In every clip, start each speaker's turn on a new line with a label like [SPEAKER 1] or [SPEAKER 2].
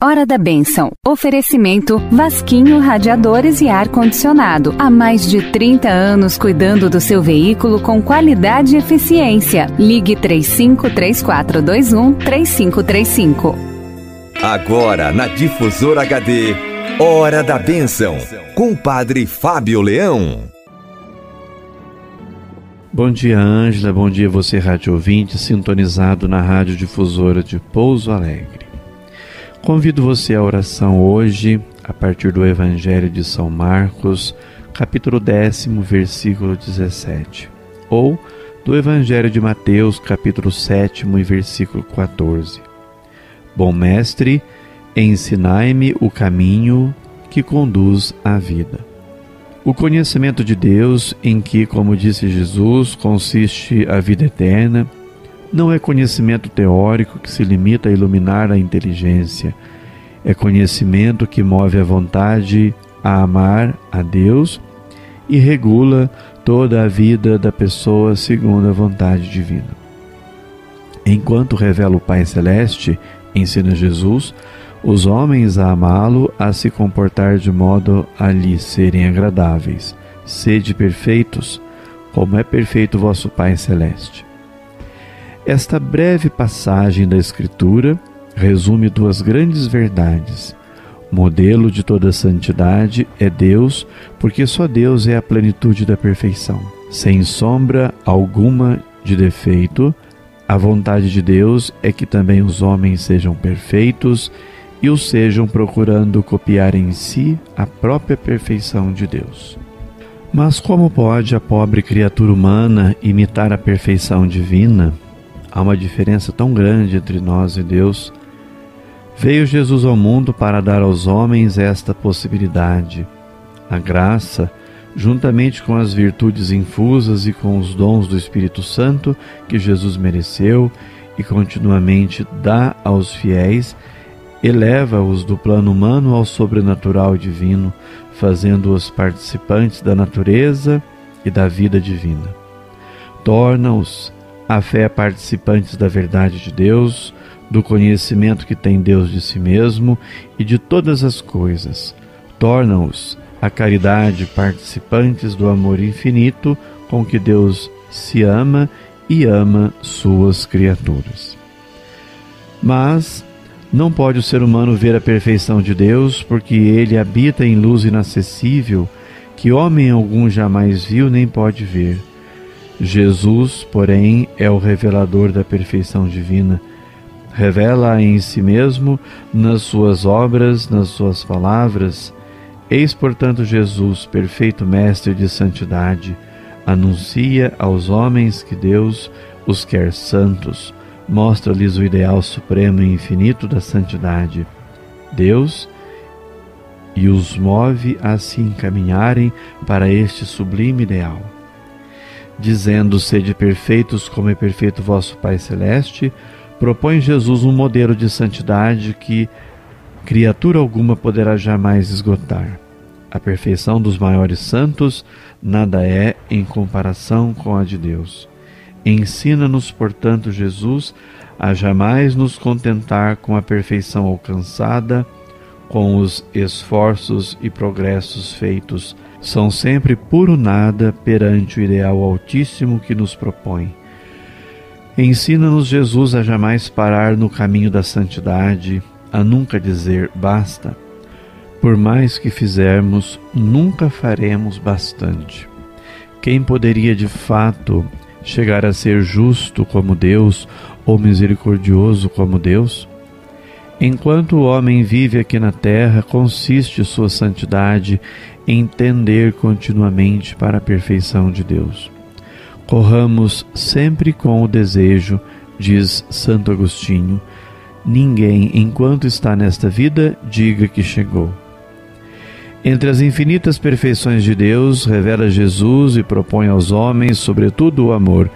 [SPEAKER 1] Hora da Benção. Oferecimento Vasquinho Radiadores e Ar Condicionado. Há mais de 30 anos cuidando do seu veículo com qualidade e eficiência. Ligue 353421 3535.
[SPEAKER 2] Agora na Difusora HD. Hora da Benção. Com o Padre Fábio Leão.
[SPEAKER 3] Bom dia, Ângela. Bom dia, você, rádio ouvinte, sintonizado na Rádio Difusora de Pouso Alegre. Convido você à oração hoje, a partir do Evangelho de São Marcos, capítulo décimo, versículo 17, ou do Evangelho de Mateus, capítulo sétimo e versículo 14. Bom mestre, ensinai-me o caminho que conduz à vida. O conhecimento de Deus, em que, como disse Jesus, consiste a vida eterna, não é conhecimento teórico que se limita a iluminar a inteligência, é conhecimento que move a vontade a amar a Deus e regula toda a vida da pessoa segundo a vontade divina. Enquanto revela o Pai Celeste, ensina Jesus, os homens a amá-lo, a se comportar de modo a lhe serem agradáveis. Sede perfeitos, como é perfeito vosso Pai Celeste. Esta breve passagem da Escritura resume duas grandes verdades. O modelo de toda santidade é Deus, porque só Deus é a plenitude da perfeição. Sem sombra alguma de defeito, a vontade de Deus é que também os homens sejam perfeitos e o sejam procurando copiar em si a própria perfeição de Deus. Mas como pode a pobre criatura humana imitar a perfeição divina? Há uma diferença tão grande entre nós e Deus. Veio Jesus ao mundo para dar aos homens esta possibilidade. A graça, juntamente com as virtudes infusas e com os dons do Espírito Santo que Jesus mereceu e continuamente dá aos fiéis, eleva-os do plano humano ao sobrenatural divino, fazendo-os participantes da natureza e da vida divina. Torna-os a fé participantes da verdade de Deus, do conhecimento que tem Deus de si mesmo e de todas as coisas. Torna-os a caridade participantes do amor infinito com que Deus se ama e ama suas criaturas. Mas não pode o ser humano ver a perfeição de Deus, porque ele habita em luz inacessível que homem algum jamais viu nem pode ver. Jesus, porém, é o revelador da perfeição divina. Revela-a em si mesmo, nas suas obras, nas suas palavras. Eis, portanto, Jesus, perfeito mestre de santidade, anuncia aos homens que Deus os quer santos, mostra-lhes o ideal supremo e infinito da santidade. Deus e os move a se encaminharem para este sublime ideal dizendo: Sede perfeitos, como é perfeito vosso Pai Celeste, propõe Jesus um modelo de santidade que criatura alguma poderá jamais esgotar. A perfeição dos maiores santos nada é em comparação com a de Deus. Ensina-nos, portanto, Jesus, a jamais nos contentar com a perfeição alcançada, com os esforços e progressos feitos são sempre puro nada perante o ideal altíssimo que nos propõe. Ensina-nos, Jesus, a jamais parar no caminho da santidade, a nunca dizer basta. Por mais que fizermos, nunca faremos bastante. Quem poderia de fato chegar a ser justo como Deus ou misericordioso como Deus? Enquanto o homem vive aqui na terra, consiste sua santidade em tender continuamente para a perfeição de Deus. Corramos sempre com o desejo, diz Santo Agostinho, ninguém, enquanto está nesta vida, diga que chegou. Entre as infinitas perfeições de Deus, revela Jesus e propõe aos homens, sobretudo, o amor,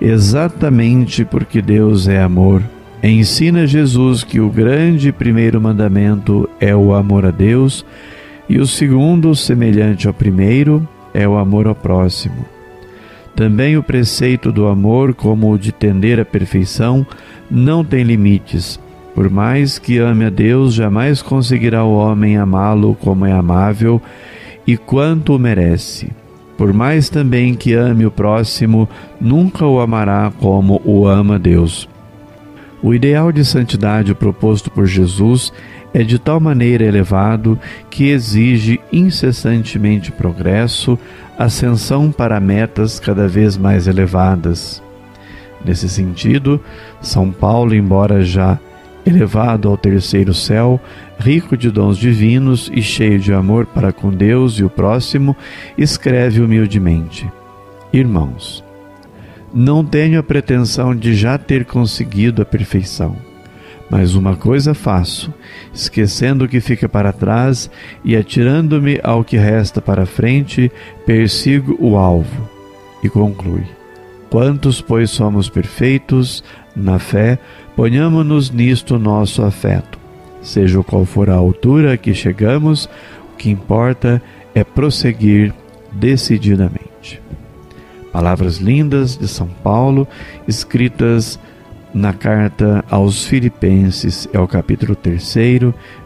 [SPEAKER 3] exatamente porque Deus é amor Ensina Jesus que o grande primeiro mandamento é o amor a Deus e o segundo, semelhante ao primeiro, é o amor ao próximo. Também o preceito do amor, como o de tender à perfeição, não tem limites, Por mais que ame a Deus, jamais conseguirá o homem amá-lo como é amável e quanto o merece. Por mais também que ame o próximo, nunca o amará como o ama Deus. O ideal de santidade proposto por Jesus é de tal maneira elevado que exige incessantemente progresso, ascensão para metas cada vez mais elevadas. Nesse sentido, São Paulo, embora já elevado ao terceiro céu, rico de dons divinos e cheio de amor para com Deus e o próximo, escreve humildemente: Irmãos, não tenho a pretensão de já ter conseguido a perfeição, mas uma coisa faço, esquecendo o que fica para trás e atirando-me ao que resta para frente, persigo o alvo. E conclui: Quantos, pois, somos perfeitos na fé, ponhamos-nos nisto nosso afeto. Seja qual for a altura a que chegamos, o que importa é prosseguir decididamente. Palavras lindas de São Paulo, escritas na carta aos Filipenses, é o capítulo 3,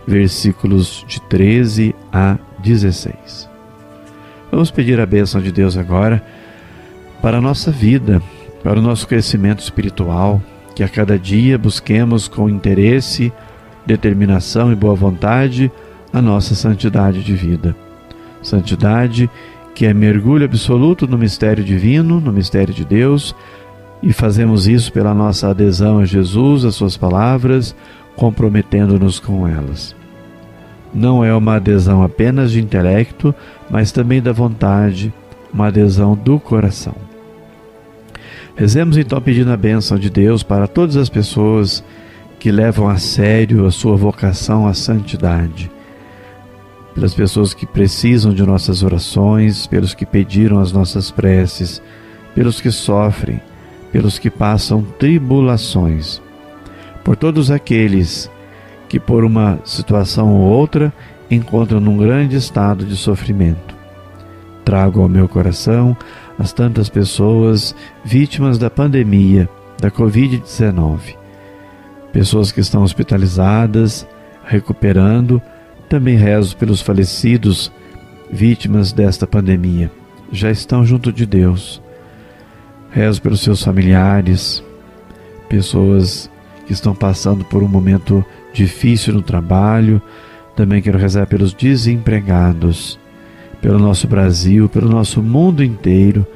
[SPEAKER 3] versículos de 13 a 16. Vamos pedir a bênção de Deus agora para a nossa vida, para o nosso crescimento espiritual, que a cada dia busquemos com interesse, determinação e boa vontade a nossa santidade de vida. Santidade que é mergulho absoluto no mistério divino, no mistério de Deus, e fazemos isso pela nossa adesão a Jesus, às suas palavras, comprometendo-nos com elas. Não é uma adesão apenas de intelecto, mas também da vontade, uma adesão do coração. Rezemos então pedindo a bênção de Deus para todas as pessoas que levam a sério a sua vocação à santidade, pelas pessoas que precisam de nossas orações, pelos que pediram as nossas preces, pelos que sofrem, pelos que passam tribulações, por todos aqueles que, por uma situação ou outra, encontram num grande estado de sofrimento. Trago ao meu coração as tantas pessoas vítimas da pandemia da Covid-19. Pessoas que estão hospitalizadas, recuperando, também rezo pelos falecidos vítimas desta pandemia. Já estão junto de Deus. Rezo pelos seus familiares, pessoas que estão passando por um momento difícil no trabalho. Também quero rezar pelos desempregados pelo nosso Brasil, pelo nosso mundo inteiro.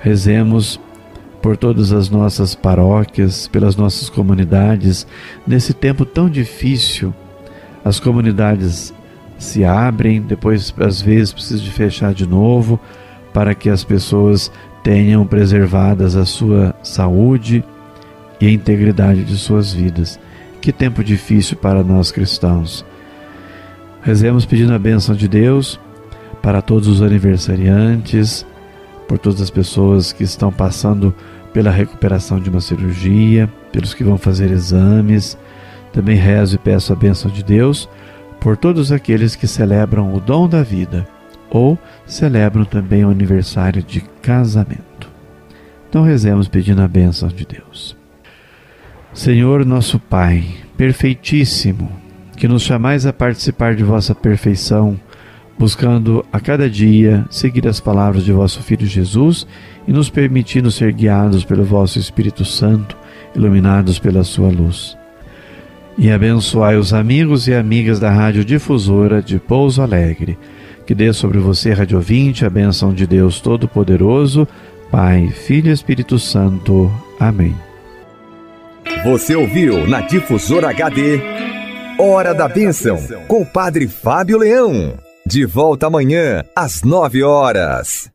[SPEAKER 3] Rezemos por todas as nossas paróquias, pelas nossas comunidades, nesse tempo tão difícil. As comunidades se abrem, depois às vezes precisa de fechar de novo, para que as pessoas tenham preservadas a sua saúde e a integridade de suas vidas. Que tempo difícil para nós cristãos. Rezemos pedindo a bênção de Deus para todos os aniversariantes, por todas as pessoas que estão passando pela recuperação de uma cirurgia, pelos que vão fazer exames. Também rezo e peço a bênção de Deus por todos aqueles que celebram o dom da vida ou celebram também o aniversário de casamento. Então rezemos pedindo a bênção de Deus. Senhor nosso Pai, perfeitíssimo, que nos chamais a participar de vossa perfeição, buscando a cada dia seguir as palavras de vosso Filho Jesus e nos permitindo ser guiados pelo vosso Espírito Santo, iluminados pela sua luz. E abençoai os amigos e amigas da Rádio Difusora de Pouso Alegre. Que dê sobre você, Rádio Ouvinte, a bênção de Deus Todo-Poderoso, Pai, Filho e Espírito Santo. Amém.
[SPEAKER 2] Você ouviu na Difusora HD Hora da Bênção, com o Padre Fábio Leão. De volta amanhã, às nove horas.